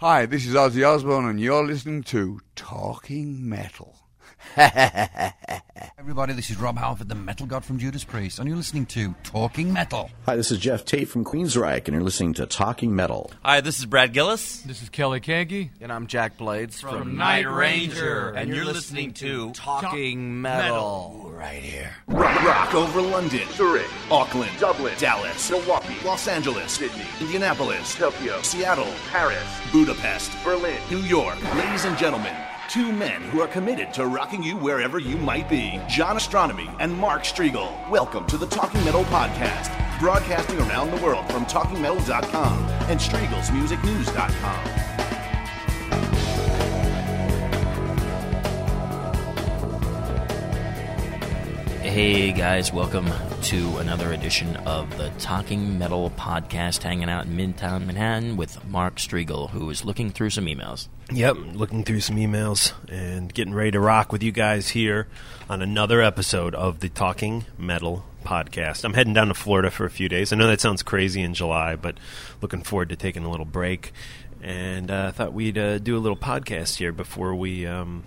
Hi, this is Ozzy Osbourne, and you're listening to Talking Metal. Everybody, this is Rob Halford, the Metal God from Judas Priest, and you're listening to Talking Metal. Hi, this is Geoff Tate from Queensryche, and you're listening to Talking Metal. Hi, this is Brad Gillis. This is Kelly Keagy. And I'm Jack Blades from, from Night Ranger. And, and you're, you're listening, listening, to Talking Metal. metal. Right here. Rock, rock over London, Zurich, Auckland, Dublin, Dallas, Milwaukee, Los Angeles, Sydney, Indianapolis, Tokyo, Seattle, Paris, Budapest, Berlin, New York. Ladies and gentlemen, Two men who are committed to rocking you wherever you might be. John Ostronomy and Mark Strigl. Welcome to the Talking Metal Podcast, broadcasting around the world from TalkingMetal.com and StriglsMusicNews.com. Hey guys, welcome to another edition of the Talking Metal Podcast, hanging out in Midtown Manhattan with Mark Strigl, who is looking through some emails. Yep, looking through some emails and getting ready to rock with you guys here on another episode of the Talking Metal Podcast. I'm heading down to Florida for a few days. I know that sounds crazy in July, but looking forward to taking a little break. And I uh, thought we'd uh, do a little podcast here before we. Um,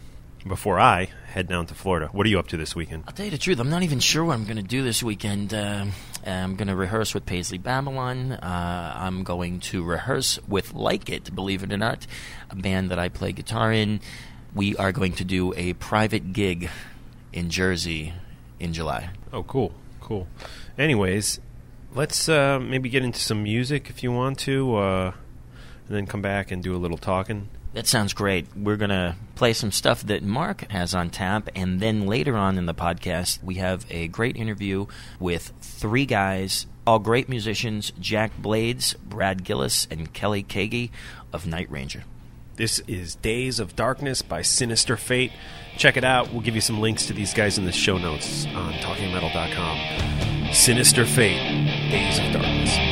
before I head down to Florida. What are you up to this weekend? I'll tell you the truth. I'm not even sure what I'm going to do this weekend. Uh, I'm going to rehearse with Paisley Babylon. Uh, I'm going to rehearse with Like It, believe it or not, a band that I play guitar in. We are going to do a private gig in Jersey in July. Oh, cool, cool. Anyways, let's uh, maybe get into some music if you want to, uh, and then come back and do a little talking. That sounds great. We're going to play some stuff that Mark has on tap, and then later on in the podcast, we have a great interview with three guys, all great musicians Jack Blades, Brad Gillis, and Kelly Keagy of Night Ranger. This is Days of Darkness by Sinister Fate. Check it out. We'll give you some links to these guys in the show notes on TalkingMetal.com. Sinister Fate, Days of Darkness.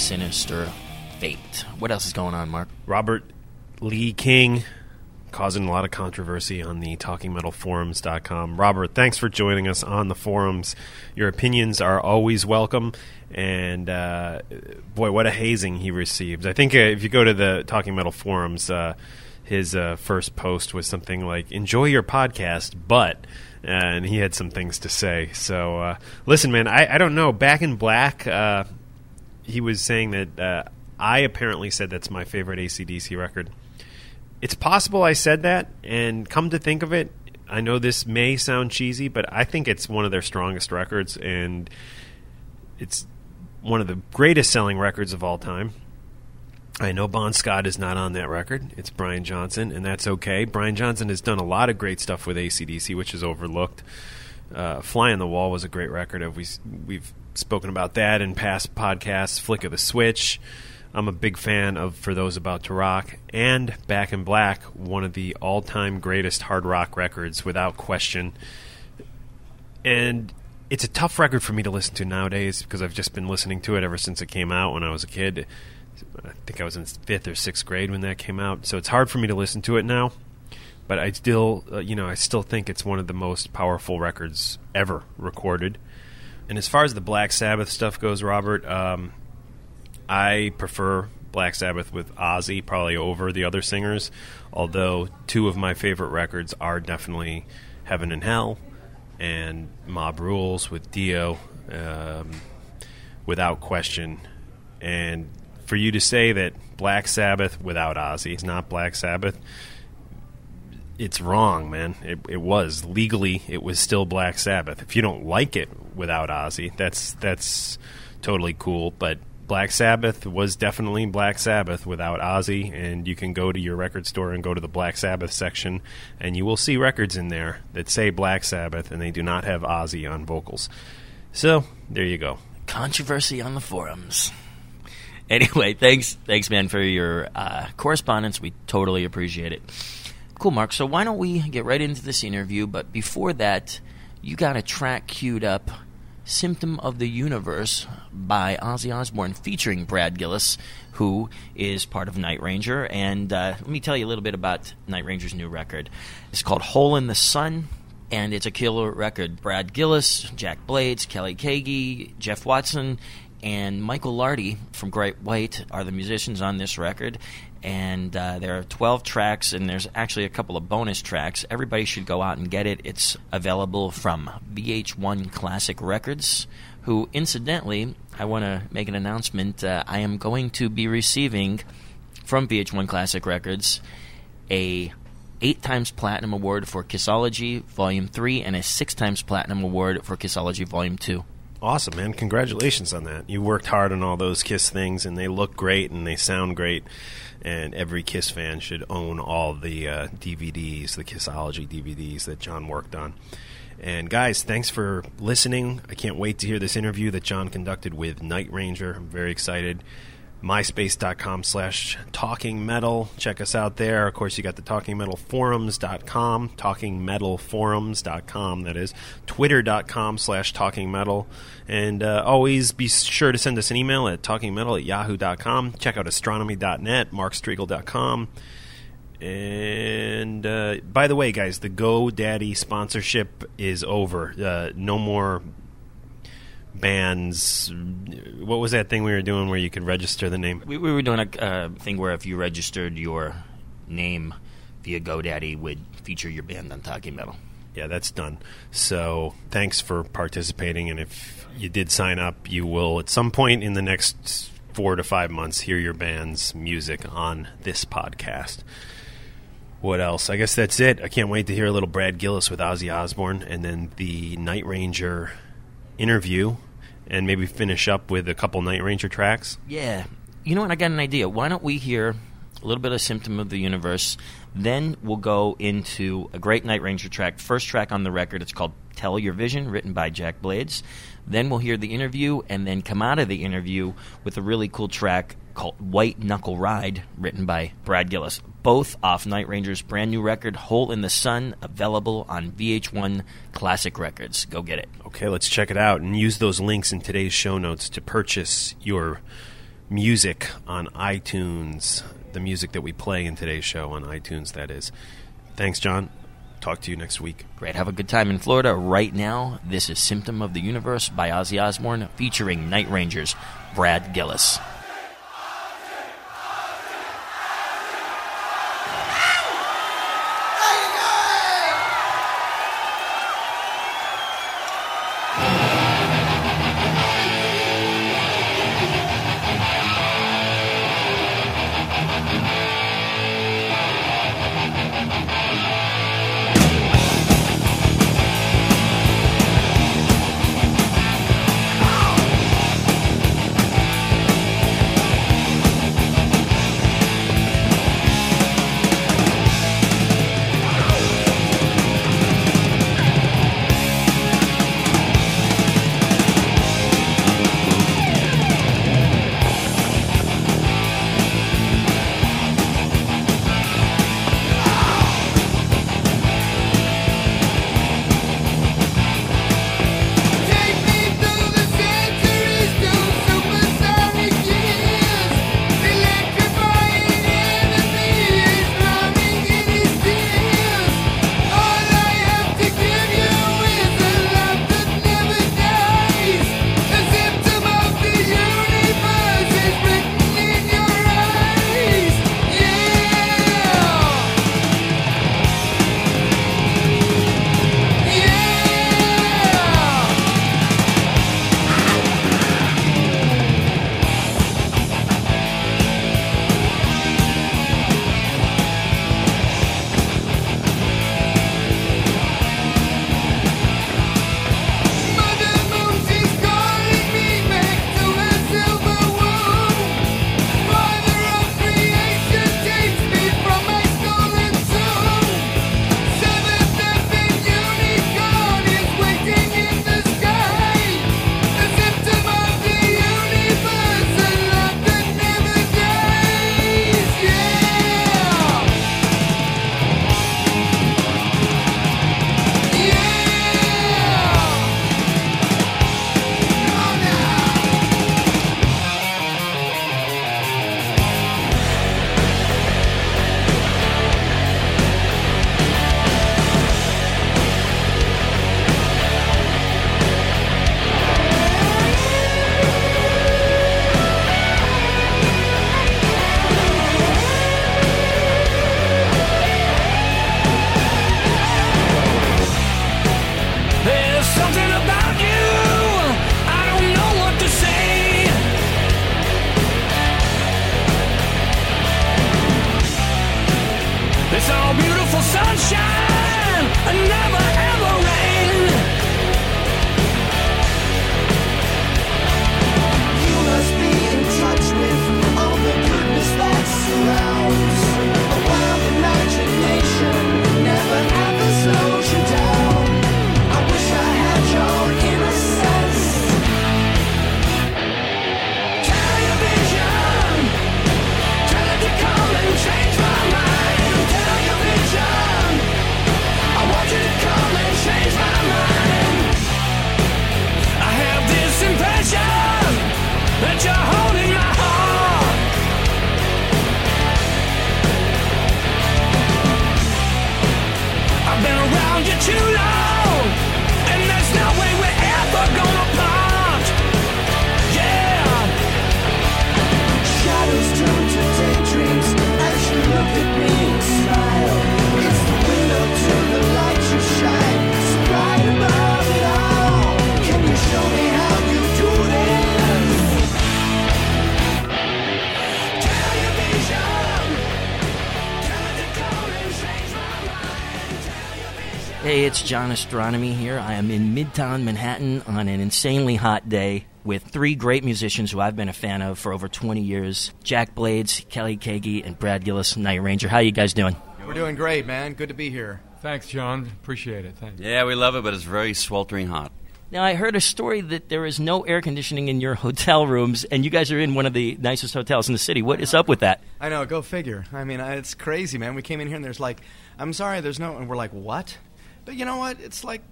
Sinister Fate. What else is going on, Mark? Robert Lee King causing a lot of controversy on the talkingmetalforums.com. Robert, thanks for joining us on the forums. Your opinions are always welcome. And uh, boy, what a hazing he received. I think uh, if you go to the Talking Metal forums, uh, his uh, first post was something like "Enjoy your podcast, but." And he had some things to say. So, uh, listen, man, I, I don't know. Back in Black, uh, he was saying that uh, I apparently said that's my favorite ACDC record. It's possible I said that, and come to think of it, I know this may sound cheesy, but I think it's one of their strongest records, and it's one of the greatest selling records of all time. I know Bon Scott is not on that record. It's Brian Johnson, and that's okay. Brian Johnson has done a lot of great stuff with ACDC, which is overlooked. Uh, Fly on the Wall was a great record. We, we've spoken about that in past podcasts. Flick of the Switch. I'm a big fan of For Those About to Rock and Back in Black, one of the all time greatest hard rock records without question. And it's a tough record for me to listen to nowadays because I've just been listening to it ever since it came out when I was a kid. I think I was in fifth or sixth grade when that came out, so it's hard for me to listen to it now. But I still, uh, you know, I still think it's one of the most powerful records ever recorded. And as far as the Black Sabbath stuff goes, Robert, um, I prefer Black Sabbath with Ozzy probably over the other singers. Although two of my favorite records are definitely Heaven and Hell and Mob Rules with Dio, um, without question. And for you to say that Black Sabbath without Ozzy is not Black Sabbath, it's wrong, man. It, it was legally, it was still Black Sabbath. If you don't like it without Ozzy, that's that's totally cool. But Black Sabbath was definitely Black Sabbath without Ozzy, and you can go to your record store and go to the Black Sabbath section, and you will see records in there that say Black Sabbath, and they do not have Ozzy on vocals. So there you go. Controversy on the forums. Anyway, thanks, thanks, man, for your uh, correspondence. We totally appreciate it. Cool, Mark. So why don't we get right into this interview? But before that, you got a track queued up Symptom of the Universe by Ozzy Osbourne featuring Brad Gillis, who is part of Night Ranger. And uh, let me tell you a little bit about Night Ranger's new record. It's called Hole in the Sun, and it's a killer record. Brad Gillis, Jack Blades, Kelly Keagy, Jeff Watson, and Michael Lardie from Great White are the musicians on this record. And uh, there are 12 tracks, and there's actually a couple of bonus tracks. Everybody should go out and get it. It's available from VH1 Classic Records, who, incidentally, I want to make an announcement. Uh, I am going to be receiving from VH1 Classic Records a eight times platinum award for Kissology Volume 3 and a six times platinum award for Kissology Volume 2. Awesome, man. Congratulations on that. You worked hard on all those Kiss things, and they look great and they sound great. And every Kiss fan should own all the uh, DVDs, the Kissology DVDs that John worked on. And guys, thanks for listening. I can't wait to hear this interview that John conducted with Night Ranger. I'm very excited myspace.com slash talking metal. Check us out there. Of course you got the talking metal forums.com talking metal forums.com that is twitter.com slash talking metal. And uh, always be sure to send us an email at talkingmetal at yahoo.com check out ostronomy.net markstrigl.com and uh, by the way guys the godaddy sponsorship is over. Uh, no more bands. What was that thing we were doing where you could register the name? We, we were doing a uh, thing where if you registered your name via GoDaddy, would feature your band on Talking Metal. Yeah, that's done. So thanks for participating, and if you did sign up, you will at some point in the next four to five months hear your band's music on this podcast. What else? I guess that's it. I can't wait to hear a little Brad Gillis with Ozzy Osbourne, and then the Night Ranger interview and maybe finish up with a couple Night Ranger tracks? Yeah. You know what? I got an idea. Why don't we hear a little bit of Symptom of the Universe? Then we'll go into a great Night Ranger track. First track on the record, it's called Tell Your Vision, written by Jack Blades. Then we'll hear the interview and then come out of the interview with a really cool track called White Knuckle Ride, written by Brad Gillis. Both off Night Ranger's brand new record, Hole in the Sun, available on VH1 Classic Records. Go get it. Okay, let's check it out and use those links in today's show notes to purchase your music on iTunes. The music that we play in today's show on iTunes, that is. Thanks, John. Talk to you next week. Great. Have a good time in Florida right now. This is Symptom of the Universe by Ozzy Osbourne featuring Night Rangers, Brad Gillis. John Ostronomy here. I am in Midtown Manhattan on an insanely hot day with three great musicians who I've been a fan of for over 20 years Jack Blades, Kelly Keagy, and Brad Gillis, Night Ranger. How are you guys doing? We're doing great, man. Good to be here. Thanks, John. Appreciate it. Thanks. Yeah, we love it, but it's very sweltering hot. Now, I heard a story that there is no air conditioning in your hotel rooms, and you guys are in one of the nicest hotels in the city. What is up with that? I know, go figure. I mean, it's crazy, man. We came in here and there's like, I'm sorry, there's no, and we're like, what? But you know what? It's like,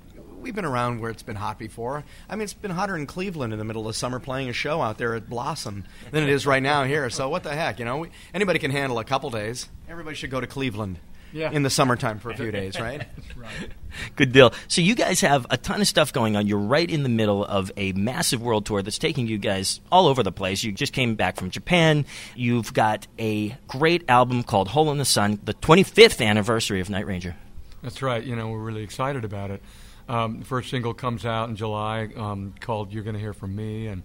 we've been around where it's been hot before. I mean, it's been hotter in Cleveland in the middle of summer playing a show out there at Blossom than it is right now here. So what the heck, you know? We, anybody can handle a couple days. Everybody should go to Cleveland Yeah. in the summertime for a few days, right? Good deal. So you guys have a ton of stuff going on. You're right in the middle of a massive world tour that's taking you guys all over the place. You just came back from Japan. You've got a great album called Hole in the Sun, the 25th anniversary of Night Ranger. That's right. You know, we're really excited about it. Um, the first single comes out in July um, called "You're Gonna Hear from Me," and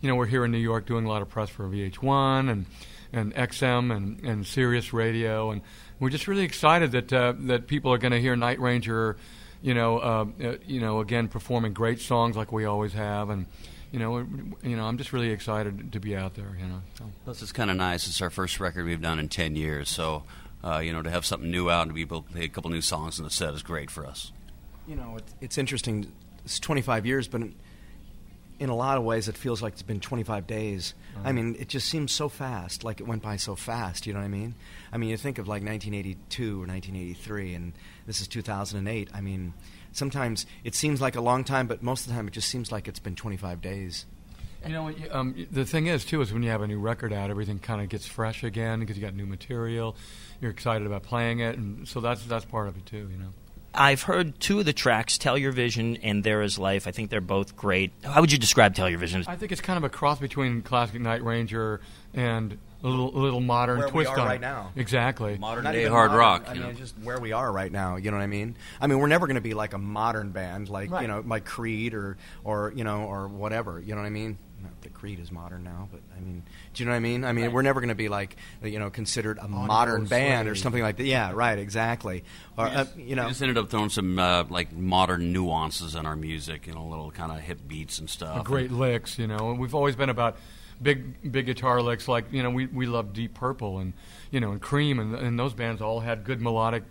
you know we're here in New York doing a lot of press for VH1 and and XM and and Sirius Radio, and we're just really excited that uh, that people are going to hear Night Ranger. You know, uh, uh, you know, again performing great songs like we always have, and you know, you know, I'm just really excited to be out there. You know. So. Plus, it's kind of nice. It's our first record we've done in 10 years, so, uh, you know, to have something new out and to be able to play a couple new songs in the set is great for us. You know, it, it's interesting. It's 25 years, but in, in a lot of ways, it feels like it's been 25 days. I Mhm. mean, it just seems so fast, like it went by so fast. You know what I mean? I mean, you think of like 1982 or 1983, and this is 2008. I mean, sometimes it seems like a long time, but most of the time, it just seems like it's been 25 days. You know, um, the thing is too is when you have a new record out, everything kind of gets fresh again because you got new material. You're excited about playing it, and so that's that's part of it too. You know. I've heard two of the tracks, Tell Your Vision and There Is Life. I think they're both great. How would you describe Tell Your Vision? I think it's kind of a cross between classic Night Ranger and a little, a little modern Where we twist are on right it. now. Exactly. Modern Not hard modern. Rock. I mean, just where we are right now. You know what I mean? I mean, we're never going to be like a modern band, like you know, like Creed or or you know or whatever. You know what I mean? Not that Creed is modern now, but I mean, do you know what I mean? I mean, Right. we're never going to be like you know considered a modern band or something like that. Yeah, right, exactly. Or uh, you know, we just ended up throwing some uh, like modern nuances in our music, you know, little kind of hip beats and stuff. great licks, you know. And we've always been about big, big guitar licks. Like you know, we we love Deep Purple and you know, and Cream, and, and those bands all had good melodic,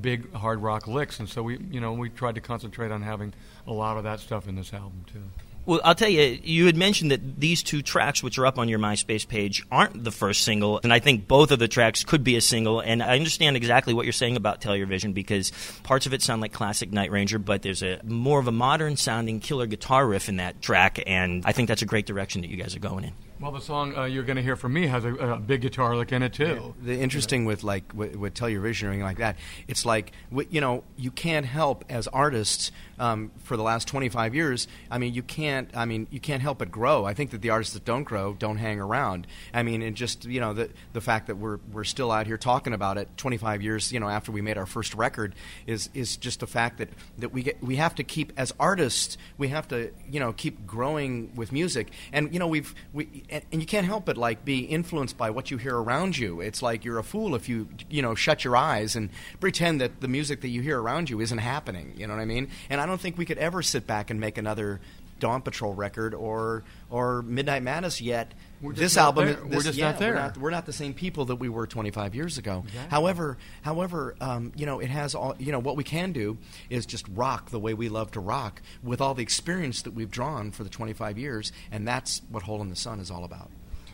big hard rock licks. And so we, you know, we tried to concentrate on having a lot of that stuff in this album too. Well, I'll tell you, you had mentioned that these two tracks, which are up on your MySpace page, aren't the first single, and I think both of the tracks could be a single. And I understand exactly what you're saying about Tell Your Vision because parts of it sound like classic Night Ranger, but there's a more of a modern sounding killer guitar riff in that track, and I think that's a great direction that you guys are going in. Well, the song uh, you're going to hear from me has a, a big guitar lick in it too. The interesting with like with, with Tell Your Vision or anything like that, it's like you know you can't help as artists um, for the last 25 years. I mean you can't. I mean you can't help but grow. I think that the artists that don't grow don't hang around. I mean and just you know the the fact that we're we're still out here talking about it 25 years you know after we made our first record is is just the fact that that we get we have to keep as artists we have to you know keep growing with music and you know we've we and, and you can't help but like be influenced by what you hear around you. It's like you're a fool if you you know shut your eyes and pretend that the music that you hear around you isn't happening. You know what i mean? And i don't think we could ever sit back and make another Dawn Patrol record or or Midnight Madness yet. We're just this album, there. is- We're just yeah, not there. We're not, we're not the same people that we were 25 years ago. Exactly. However, however, um, you know, it has all. You know, what we can do is just rock the way we love to rock with all the experience that we've drawn for the 25 years, and that's what Hole in the Sun is all about.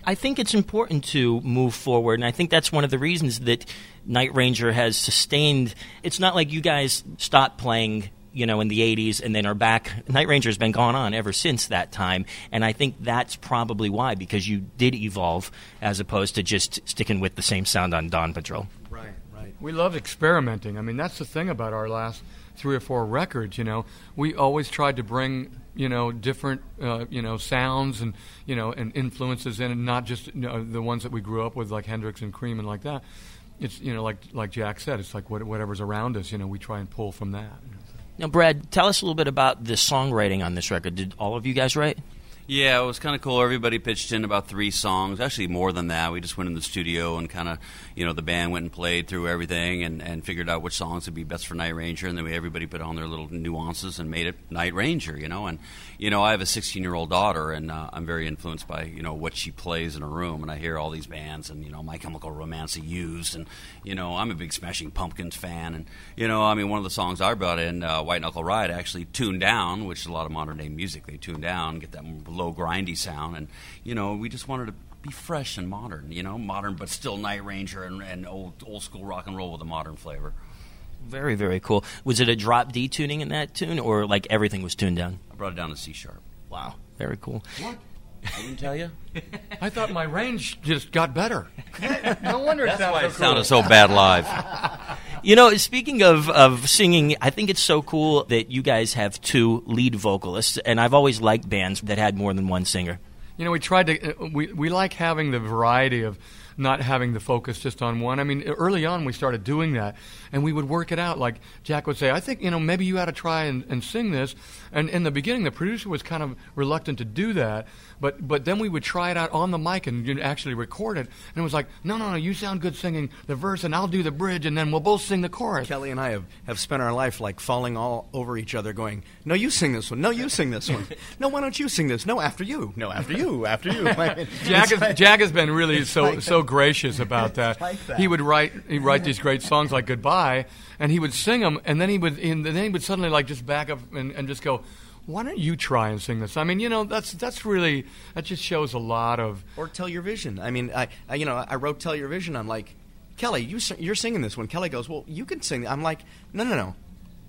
I think it's important to move forward, and I think that's one of the reasons that Night Ranger has sustained. It's not like you guys stopped playing you know, in the 80s and then are back. Night Ranger's been gone on ever since that time. And I think that's probably why, because you did evolve as opposed to just sticking with the same sound on Dawn Patrol. Right, right. We love experimenting. I mean, that's the thing about our last three or four records. You know, we always tried to bring you know different uh, you know sounds and you know and influences in, and not just you know, the ones that we grew up with, like Hendrix and Cream and like that. It's you know like like Jack said, it's like what, whatever's around us. You know, we try and pull from that. Now, Brad, tell us a little bit about the songwriting on this record. Did all of you guys write? Yeah, it was kind of cool. Everybody pitched in about three songs. Actually, more than that. We just went in the studio and kind of, you know, the band went and played through everything and, and figured out which songs would be best for Night Ranger. And then we, everybody put on their little nuances and made it Night Ranger, you know. And, you know, I have a 16 year old daughter, and uh, I'm very influenced by, you know, what she plays in a room. And I hear all these bands and, you know, My Chemical Romance used. And, you know, I'm a big Smashing Pumpkins fan. And, you know, I mean, one of the songs I brought in, uh, White Knuckle Ride, actually tuned down, which is a lot of modern day music. They tune down, get that low grindy sound, and you know we just wanted to be fresh and modern, you know, modern but still Night Ranger and, and old old school rock and roll with a modern flavor. Very, very cool. Was it a drop D tuning in that tune, or like everything was tuned down? I brought it down to C sharp. Wow, very cool. What? I didn't tell you. I thought my range just got better. no wonder it That's why sounded it so sounded so bad live. You know, speaking of, of singing, I think it's so cool that you guys have two lead vocalists, and I've always liked bands that had more than one singer. You know, we tried to. uh, We we like having the variety of not having the focus just on one. I mean, early on we started doing that, and we would work it out. Like Jack would say, "I think you know maybe you ought to try and, and sing this." And in the beginning, the producer was kind of reluctant to do that, but but then we would try it out on the mic and you'd actually record it, and it was like, "No, no, no, you sound good singing the verse, and I'll do the bridge, and then we'll both sing the chorus." Kelly and I have, have spent our life like falling all over each other, going, "No, you sing this one. No, you sing this one. No, why don't you sing this? No, after you. No, after you. After you." I mean, Jack, has, like- Jack has been really so so. Gracious about that. like that. He would write he write these great songs like Goodbye, and he would sing them, and then he would and then he would suddenly like just back up and, and just go, "Why don't you try and sing this?" I mean, you know, that's that's really that just shows a lot of or tell your vision. I mean, I, I you know I wrote tell your vision. I'm like, Kelly, you you're singing this one. Kelly goes, well, you can sing. I'm like, no, no, no.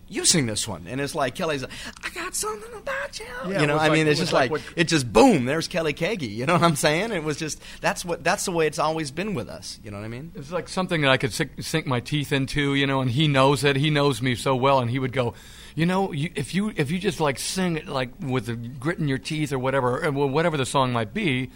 You sing this one, and it's like Kelly's. Like, I got something about you. Yeah, you know, I like- mean, it it's was just like like, what- it just boom. There's Kelly Keagy. You know what I'm saying? It was just that's what that's the way it's always been with us. You know what I mean? It's like something that I could sink, sink my teeth into, you know, and he knows it. He knows me so well, and he would go, you know, you, if you if you just like sing it like with the grit in your teeth or whatever, well, whatever the song might be.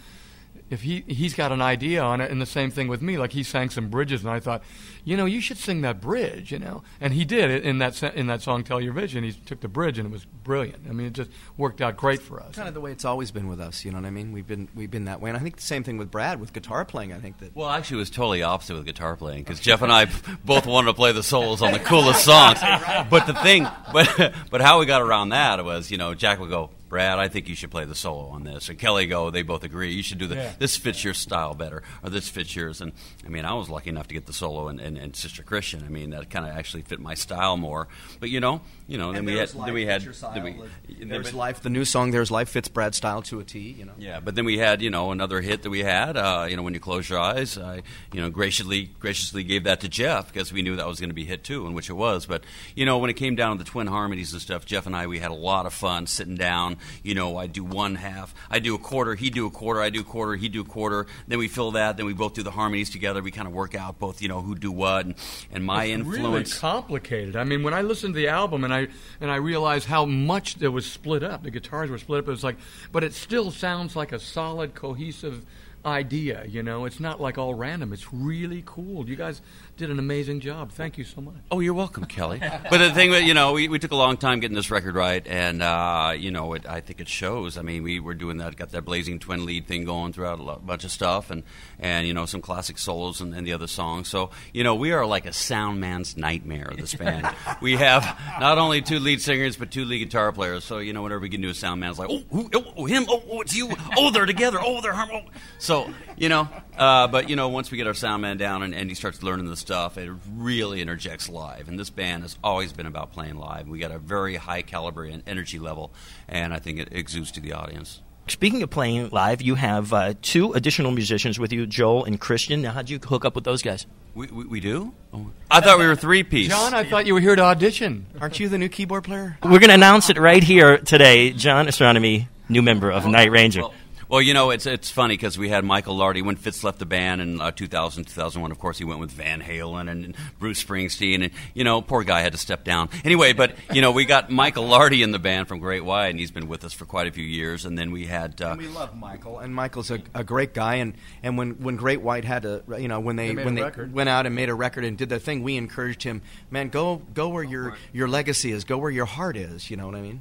If he he's got an idea on it, and the same thing with me, like he sang some bridges, and I thought, you know, you should sing that bridge, you know, and he did it in that in that song "Tell Your Vision." He took the bridge, and it was brilliant. I mean, it just worked out great for us. Kind of the way it's always been with us. You know what I mean? We've been we've been that way, and I think the same thing with Brad with guitar playing. I think that Well, actually, it was totally opposite with guitar playing because Jeff and I both wanted to play the solos on the coolest songs. But the thing, but but how we got around that was, you know, Jack would go, Brad, I think you should play the solo on this, and Kelly go, they both agree, you should do the Yeah. this fits your style better, or this fits yours. And I mean, I was lucky enough to get the solo in, in, in Sister Christian. I mean, that kind of actually fit my style more. But you know, you know, then we had There's then we had then we, Style, then- There's but- life. The new song, "There's Life," fits Brad style to a T. You know. yeah, but then we had you know another hit that we had. Uh, you know, when you close your eyes, I you know graciously graciously gave that to Jeff because we knew that was going to be hit too, and which it was. But you know, when it came down to the twin harmonies and stuff, Jeff and I we had a lot of fun sitting down. You know, I do one half, I do a quarter, he do a quarter, I do a quarter, he do a quarter. Then we fill that, then we both do the harmonies together. We kind of work out both you know who do what, and, and my It's influence. Really complicated. I mean, when I listened to the album and I and I realized how much there was split up, the guitars were split up. It was like, but it still sounds like a solid, cohesive idea. You know, it's not like all random. It's really cool. You guys did an amazing job. Thank you so much. Oh, you're welcome, Kelly. but the thing that you know, we, we took a long time getting this record right, and uh, you know, it, I think it shows. I mean, we were doing that, got that blazing twin lead thing going throughout a lot, bunch of stuff, and and you know, some classic solos and, and the other songs. So you know, we are like a sound man's nightmare. This band. we have not only two lead singers, but two lead guitar players. So you know, whenever we get into a sound man, it's like, oh, who, oh, him, oh, oh, it's you. Oh, they're together. Oh, they're harm. Oh. So you know, uh, but you know, once we get our sound man down and, and he starts learning the stuff, it really interjects live. And this band has always been about playing live. We got a very high caliber and energy level, and I think it exudes to the audience. Speaking of playing live, you have uh, two additional musicians with you, Joel and Christian. Now, how'd you hook up with those guys? We, we, we do? Oh. I thought we were three piece. John, I thought you were here to audition. Aren't you the new keyboard player? We're going to announce it right here today. John Ostronomy, new member of Night Ranger. Well, well, you know, it's it's funny because we had Michael Lardie when Fitz left the band in uh, 2000, 2001. Of course, he went with Van Halen and Bruce Springsteen, and you know, poor guy had to step down. Anyway, but you know, we got Michael Lardie in the band from Great White, and he's been with us for quite a few years. And then we had uh, And we love Michael, and Michael's a, a great guy. And, and when, when Great White had to, you know, when they, They when they record. went out and made a record and did their thing, we encouraged him, man, go go where your your legacy is, go where your heart is. You know what I mean?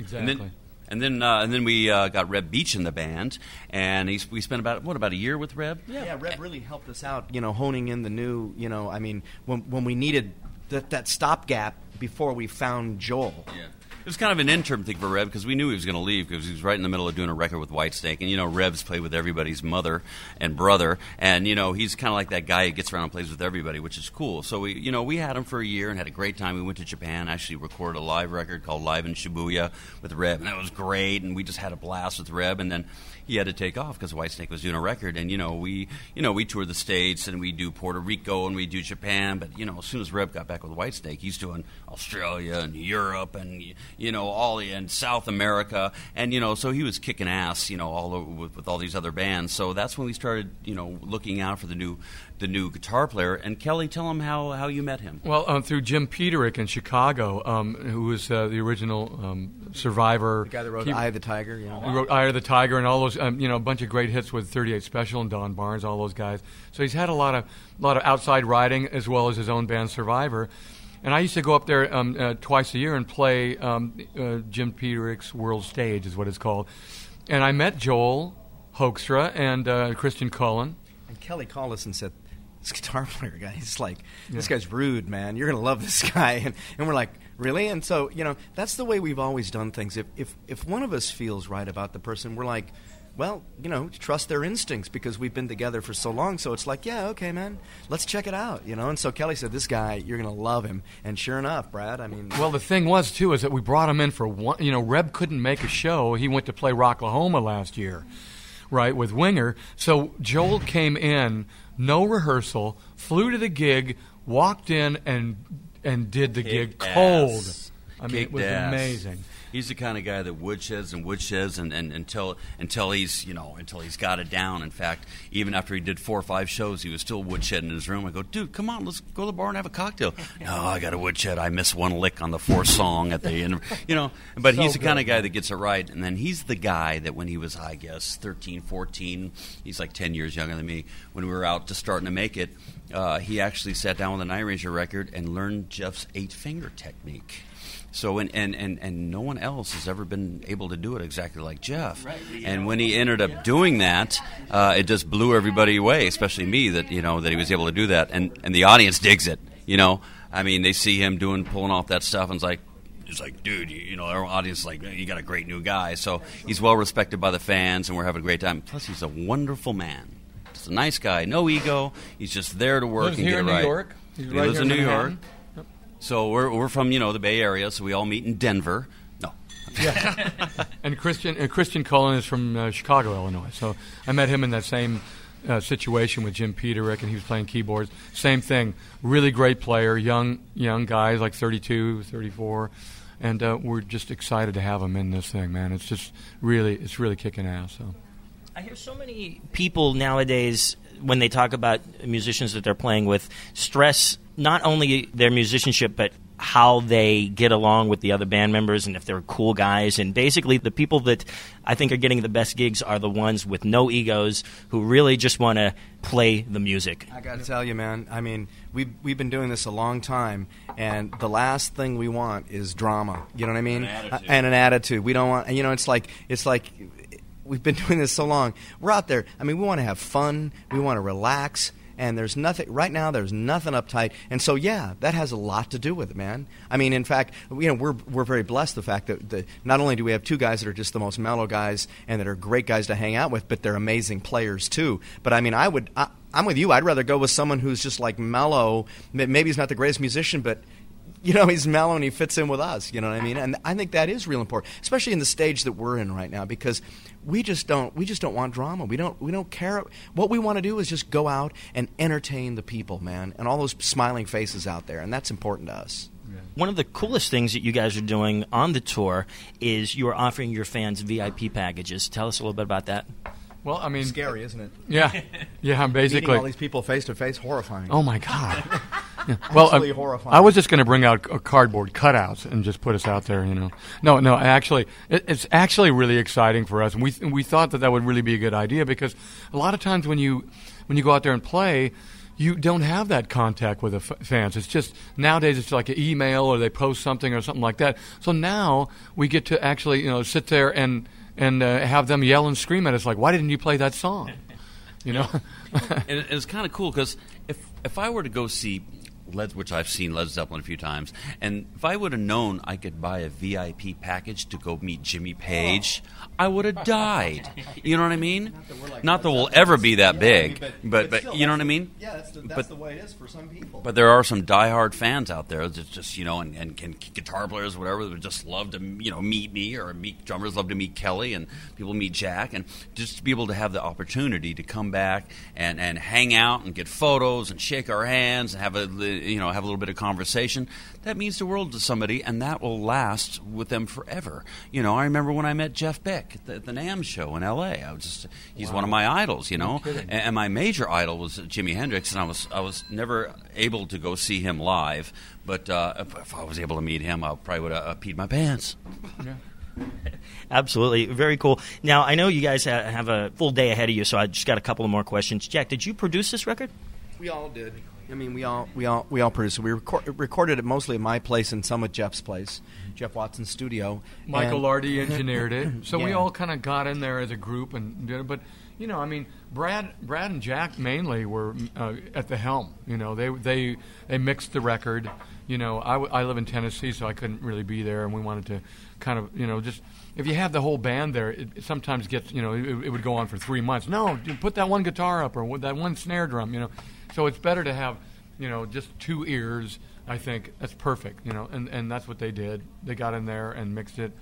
Exactly. And then, and then, uh, and then we uh, got Reb Beach in the band, and he's, we spent about what about a year with Reb? Yeah, Reb really helped us out. You know, honing in the new. You know, I mean, when when we needed that that stopgap before we found Joel. Yeah. It was kind of an interim thing for Reb because we knew he was going to leave because he was right in the middle of doing a record with Whitesnake. And, you know, Reb's played with everybody's mother and brother. And, you know, he's kind of like that guy who gets around and plays with everybody, which is cool. So, we, you know, we had him for a year and had a great time. We went to Japan, actually recorded a live record called Live in Shibuya with Reb. And that was great. And we just had a blast with Reb. And then he had to take off because Whitesnake was doing a record. And, you know, we, you know, we toured the States and we do Puerto Rico and we do Japan. But, you know, as soon as Reb got back with Whitesnake, he's doing Australia and Europe and, you know, all the, and South America. And, you know, so he was kicking ass, you know, all over with, with all these other bands. So that's when we started, you know, looking out for the new, the new guitar player. And Kelly, tell him how, how you met him. Well, um, through Jim Peterick in Chicago, um, who was uh, the original um, Survivor. The guy that wrote He- Eye of the Tiger. You know. He wrote Eye of the Tiger and all those, um, you know, a bunch of great hits with 38 Special and Don Barnes, all those guys. So he's had a lot of, lot of outside writing as well as his own band Survivor. And I used to go up there um, uh, twice a year and play um, uh, Jim Peterick's World Stage, is what it's called. And I met Joel Hoekstra and uh, Christian Cullen. And Kelly called us and said, "This guitar player guy, he's like, this Yeah. guy's rude, man. You're gonna love this guy." And, and we're like, "Really?" And so, you know, that's the way we've always done things. If if if one of us feels right about the person, we're like. Well, you know, trust their instincts because we've been together for so long. So it's like, yeah, okay, man, let's check it out, you know. And so Kelly said, "This guy, you're gonna love him." And sure enough, Brad, I mean, Well, the thing was too is that we brought him in for one. You know, Reb couldn't make a show. He went to play Rocklahoma last year, right, with Winger. So Joel came in, no rehearsal, flew to the gig, walked in, and and did the gig Kicked cold. ass. I mean, it was ass. amazing. He's the kind of guy that woodsheds and woodsheds and, and until until he's you know until he's got it down. In fact, even after he did four or five shows, he was still woodshedding in his room. I go, dude, come on, let's go to the bar and have a cocktail. no, I got a woodshed. I missed one lick on the fourth song at the end. You know, but So he's the kind of guy that gets it right. And then he's the guy that when he was, I guess, 13, 14, he's like 10 years younger than me. When we were out just starting to make it, uh, he actually sat down with an Night Ranger record and learned Jeff's eight finger technique. So and, and, and, and no one else has ever been able to do it exactly like Jeff. And when he ended up doing that, uh, it just blew everybody away, especially me that you know that he was able to do that, and and the audience digs it. You know, I mean, they see him doing pulling off that stuff, and it's like. It's like, dude, you, you know, our audience is like, you got a great new guy. So he's well respected by the fans, and we're having a great time. Plus, he's a wonderful man. Just a nice guy, no ego. He's just there to work Lives and here get in it New right. York. He's he right lives here in in New York. Manhattan. So we're, we're from you know the Bay Area, so we all meet in Denver. No, Yeah. and Christian and Christian Cullen is from uh, Chicago, Illinois. So I met him in that same uh, situation with Jim Peterick, and he was playing keyboards. Same thing. Really great player, young young guys like 32, 34, and uh, we're just excited to have him in this thing, man. It's just really it's really kicking ass. So. I hear so many people nowadays when they talk about musicians that they're playing with stress not only their musicianship but how they get along with the other band members and if they're cool guys and basically the people that I think are getting the best gigs are the ones with no egos who really just want to play the music. I got to tell you, man. I mean, we've we've been doing this a long time, and the last thing we want is drama. You know what I mean? An attitude. Uh, and an attitude. We don't want. You know, it's like it's like we've been doing this so long. We're out there. I mean, we want to have fun. We want to relax. And there's nothing right now. There's nothing uptight, and so yeah, that has a lot to do with it, man. I mean, in fact, you know, we're we're very blessed the fact that the, not only do we have two guys that are just the most mellow guys and that are great guys to hang out with, but they're amazing players too. But I mean, I would, I, I'm with you. I'd rather go with someone who's just like mellow. Maybe he's not the greatest musician, but you know, he's mellow and he fits in with us. You know what I mean? And I think that is real important, especially in the stage that we're in right now, because we just don't we just don't want drama. We don't we don't care. What we want to do is just go out and entertain the people, man, and all those smiling faces out there, and that's important to us. One of the coolest things that you guys are doing on the tour is you are offering your fans VIP packages. Tell us a little bit about that. Well, I mean, scary, isn't it? Yeah, yeah. I'm basically Meeting all these people face to face, horrifying. Oh my god. Yeah. Well, Absolutely I, horrifying. I was just going to bring out uh, cardboard cutouts and just put us out there, you know. No, no, actually, it, it's actually really exciting for us, and we we thought that that would really be a good idea because a lot of times when you when you go out there and play. You don't have that contact with the f- fans. It's just nowadays it's like an email or they post something or something like that. So now we get to actually you know sit there and and uh, have them yell and scream at us like, "Why didn't you play that song?" You know. and it's kind of cool because if if I were to go see Led, which I've seen Led Zeppelin a few times, and if I would have known I could buy a VIP package to go meet Jimmy Page, I would have died. You know what I mean? Not that we'll ever be that big, but but you know what I mean? Yeah, that's the, that's But- the way it is for some people. But there are some diehard fans out there that just you know, and, and, and guitar players, whatever, that would just love to you know meet me, or meet drummers love to meet Kelly, and people meet Jack, and just to be able to have the opportunity to come back and, and hang out and get photos and shake our hands and have a you know have a little bit of conversation. That means the world to somebody, and that will last with them forever. You know, I remember when I met Jeff Beck at the, at the NAMM show in L.A. I was just he's one of my idols, you know, kidding. and, and my major idol was Jimi Hendrix, and I was I was never able to go see him live. But uh, if, if I was able to meet him, I probably would have uh, peed my pants. Yeah. Absolutely, very cool. Now I know you guys have a full day ahead of you, so I just got a couple of more questions. Jack, did you produce this record? We all did. I mean, we all we all we all produced it. We record, recorded it mostly at my place and some at Jeff's place, Jeff Watson's studio. Michael And- Lardie engineered it, so we all kind of got in there as a group and did it. But you know, I mean, Brad, Brad and Jack mainly were uh, at the helm. You know, they they they mixed the record. You know, I, live in Tennessee, so I couldn't really be there, and we wanted to kind of you know just. If you have the whole band there, it, it sometimes gets you know it, it would go on for three months. No, put that one guitar up or that one snare drum. You know, so it's better to have you know just two ears. I think that's perfect. You know, and and that's what they did. They got in there and mixed it,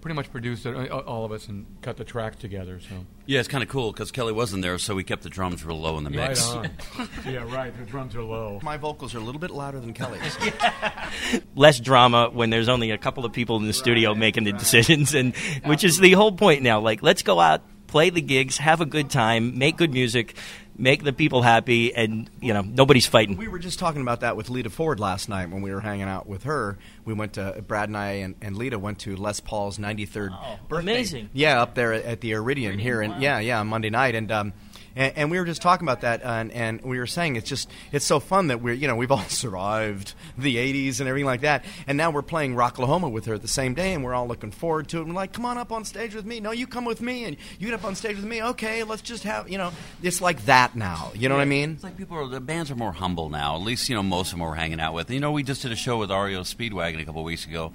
pretty much produced it, uh, all of us, and cut the tracks together. So Yeah, it's kind of cool because Kelly wasn't there, so we kept the drums real low in the mix. right on. yeah, right. The drums are low. My vocals are a little bit louder than Kelly's. Less drama when there's only a couple of people in the studio making the decisions, and which is the whole point now. Like, let's go out, play the gigs, have a good time, make good music, make the people happy, and you know nobody's fighting. We were just talking about that with Lita Ford last night when we were hanging out with her. We went to Brad and I and, and Lita went to Les Paul's 93rd birthday. amazing. Yeah, up there at the Iridium, here, and yeah, yeah, on Monday night, and um, and, and we were just talking about that, and, and we were saying it's just it's so fun that we're you know we've all survived the 80s and everything like that, and now we're playing Rocklahoma with her the same day, and we're all looking forward to it. And we're like, come on up on stage with me. No, you come with me, and you get up on stage with me. Okay, let's just have you know, it's like that now. You know what I mean? It's like people are the bands are more humble now. At least you know most of them we're hanging out with. You know, we just did a show with REO Speedwagon a couple weeks ago,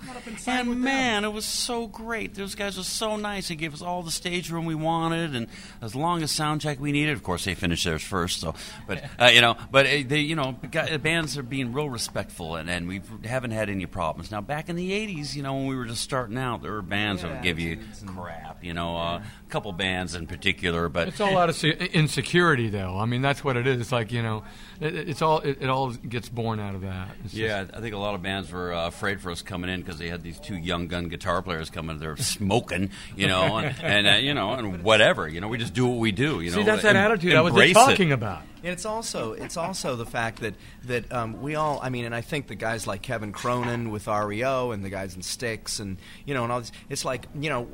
and man, it was so great. Those guys were so nice. They gave us all the stage room we wanted, and as long as sound check we needed. Of course, they finished theirs first. So, but uh, you know, but uh, they, you know, guy- bands are being real respectful, and, and we haven't had any problems. Now, back in the '80s, you know, when we were just starting out, there were bands that would give you crap. You know, uh, a couple bands in particular, but It's all out of se- insecurity, though. I mean, that's what it is. It's like you know, it, it's all it, it all gets born out of that. It's Yeah, I think a lot of bands were uh, afraid for us coming in because they had these two young gun guitar players coming. They're smoking, you know, and, and uh, you know, and whatever. You know, we just do what we do. You See, know, that's that Em- attitude I was embrace just talking it. about. And it's also it's also the fact that that um, we all I mean and I think the guys like Kevin Cronin with REO and the guys in Styx and you know and all this it's like you know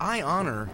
I honor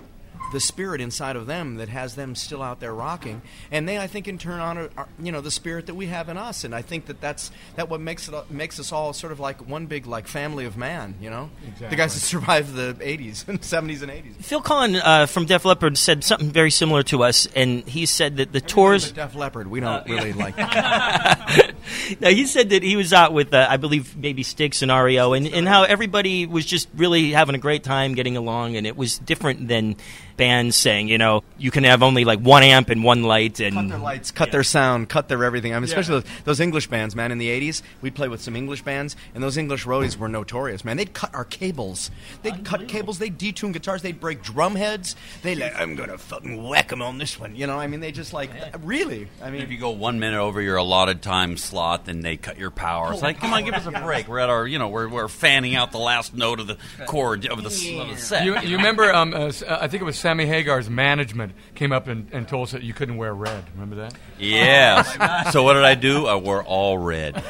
the spirit inside of them that has them still out there rocking. And they I think in turn honor uh, you know the spirit that we have in us. And I think that that's that what makes it uh, makes us all sort of like one big like family of man you know? The guys that survived the 80s and 70s and 80s Phil Collen uh, from Def Leppard said something very similar to us, and he said that the tours. Def Leppard we don't uh, really like now he said that he was out with, uh, I believe, maybe Styx and REO, and, and how everybody was just really having a great time getting along, and it was different than bands saying, you know, you can have only like one amp and one light and cut their lights, cut their sound, cut their everything. I mean, especially those, those English bands, man. In the '80s, we'd play with some English bands, and those English roadies were notorious, man. They'd cut our cables, they'd cut cables, they'd detune guitars, they'd break drum heads. They like, I'm gonna fucking whack 'em on this one, you know. I mean, they just like really. I mean, if you go one minute over your allotted time slot, then they cut your power. It's like, come on, give us a break. We're at our, you know, we're, we're fanning out the last note of the chord of the, of the set. You, you remember? Um, uh, uh, I think it was Sammy Hagar's management came up and, and told us that you couldn't wear red. Remember that? Yes. so what did I do? I wore all red.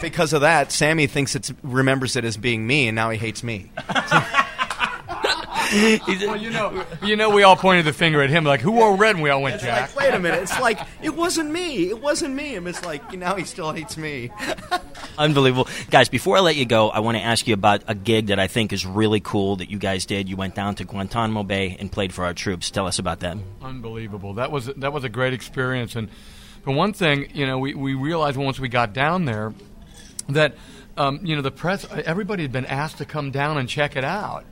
because of that, Sammy thinks it's remembers it as being me, and now he hates me. well, you know, you know, we all pointed the finger at him, like, "Who wore red?" And we all went, It's "Jack." like, wait a minute. It's like it wasn't me. It wasn't me. And it's like now he still hates me. Unbelievable. Guys, before I let you go, I want to ask you about a gig that I think is really cool that you guys did. You went down to Guantanamo Bay and played for our troops. Tell us about that. Unbelievable. That was that was a great experience. And for one thing, you know, we, we realized once we got down there that um, you know the press, everybody had been asked to come down and check it out.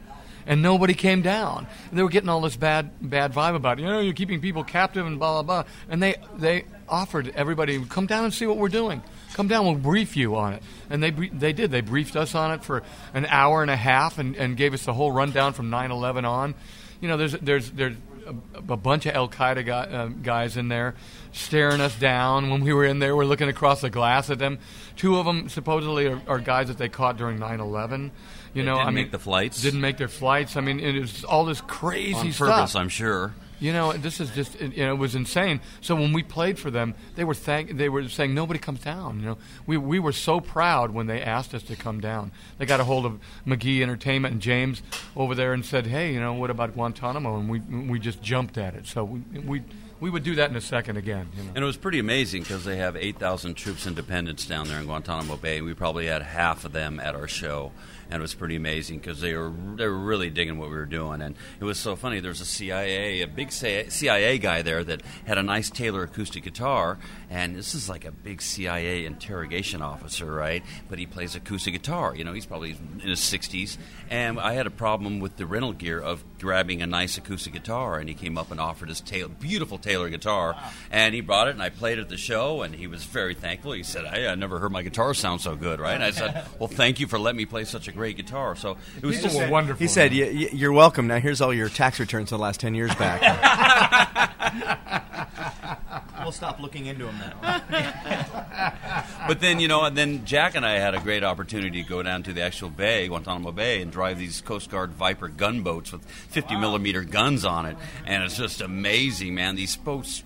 And nobody came down. And they were getting all this bad, bad vibe about, it. you know, you're keeping people captive and blah blah blah. And they, they offered everybody, come down and see what we're doing. Come down, we'll brief you on it. And they, they did. They briefed us on it for an hour and a half and, and gave us the whole rundown from 9/11 on. You know, there's, there's, there's a, bunch of Al Qaeda uh, guys in there staring us down when we were in there. We're looking across the glass at them. Two of them supposedly are, are guys that they caught during 9/11. You know, didn't I mean, make the flights? Didn't make their flights. I mean, it was all this crazy On stuff. purpose, I'm sure. You know, this is just you know, it was insane. So when we played for them, they were thank they were saying nobody comes down. You know, we we were so proud when they asked us to come down. They got a hold of McGhee Entertainment and James over there and said, hey, you know, what about Guantanamo? And we we just jumped at it. So we we, we would do that in a second again. You know. And it was pretty amazing because they have 8,000 troops and dependents down there in Guantanamo Bay. We probably had half of them at our show. And it was pretty amazing because they were they were really digging what we were doing, and it was so funny. There was a CIA, a big CIA guy there that had a nice Taylor acoustic guitar, and this is like a big CIA interrogation officer, right? But he plays acoustic guitar. You know, he's probably in his 60s, and I had a problem with the rental gear of grabbing a nice acoustic guitar, and he came up and offered his Taylor, beautiful Taylor guitar, and he brought it, and I played it at the show, and he was very thankful. He said, "I, I never heard my guitar sound so good, right?" And I said, "Well, thank you for letting me play such a great guitar." So it was just wonderful. He said, y- y- "You're welcome. Now here's all your tax returns for the last ten years back." we'll stop looking into them now. but then you know, and then Jack and I had a great opportunity to go down to the actual bay, Guantanamo Bay, and drive these Coast Guard Viper gunboats with 50 millimeter guns on it, and it's just amazing, man. These boats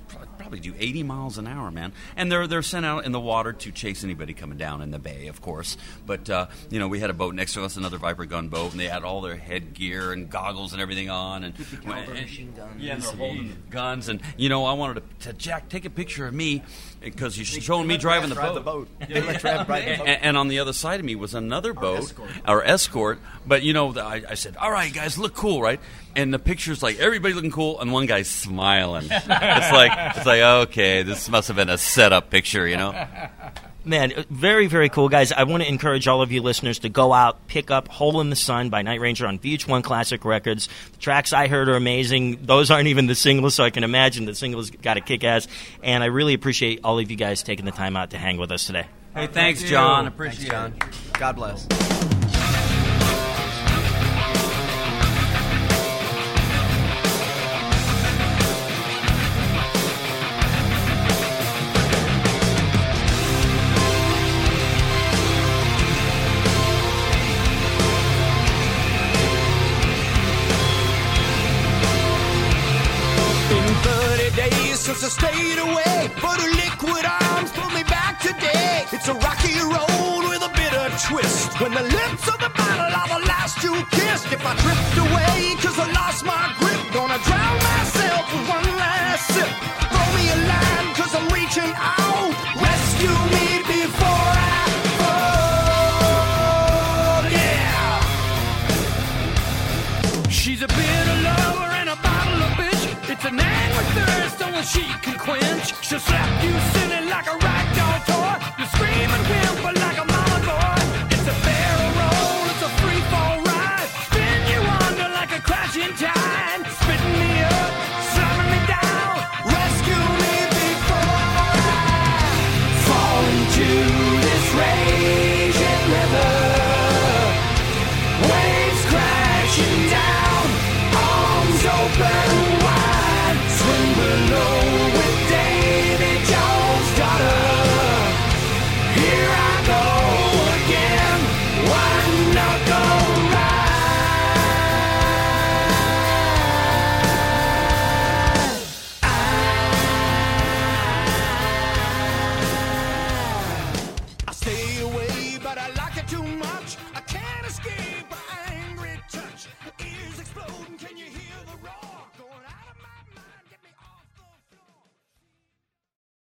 probably do 80 miles an hour, man, and they're they're sent out in the water to chase anybody coming down in the bay, of course. But uh, you know, we had a boat next to us, another Viper gunboat, and they had all their headgear and goggles and everything on, and caliber machine guns. Yeah, and they're holding guns, and you know, I wanted to, to Jack take a picture of me because you're showing me driving the boat. the boat. They drive the boat. And, on the other side of me was another boat, our escort. But you know, I, I said, "All right, guys, look cool, right?" And the picture's like everybody looking cool, and one guy's smiling. it's like it's like okay, this must have been a setup picture, you know. Man, uh, very, very cool, guys. I want to encourage all of you listeners to go out, pick up Hole in the Sun by Night Ranger on VH1 Classic Records. The tracks I heard are amazing. Those aren't even the singles, so I can imagine the singles got a kick ass. And I really appreciate all of you guys taking the time out to hang with us today. Hey, thanks, John. Appreciate John. God bless. When the lips of the bottle are the last you kissed. If I drift away, cause I lost my grip, gonna drown myself with one last sip. Throw me a line, cause I'm reaching out. Rescue me before I fall. Yeah. She's a bitter lover and a bottle of bitch. It's an angry thirst only she can quench. She'll slap you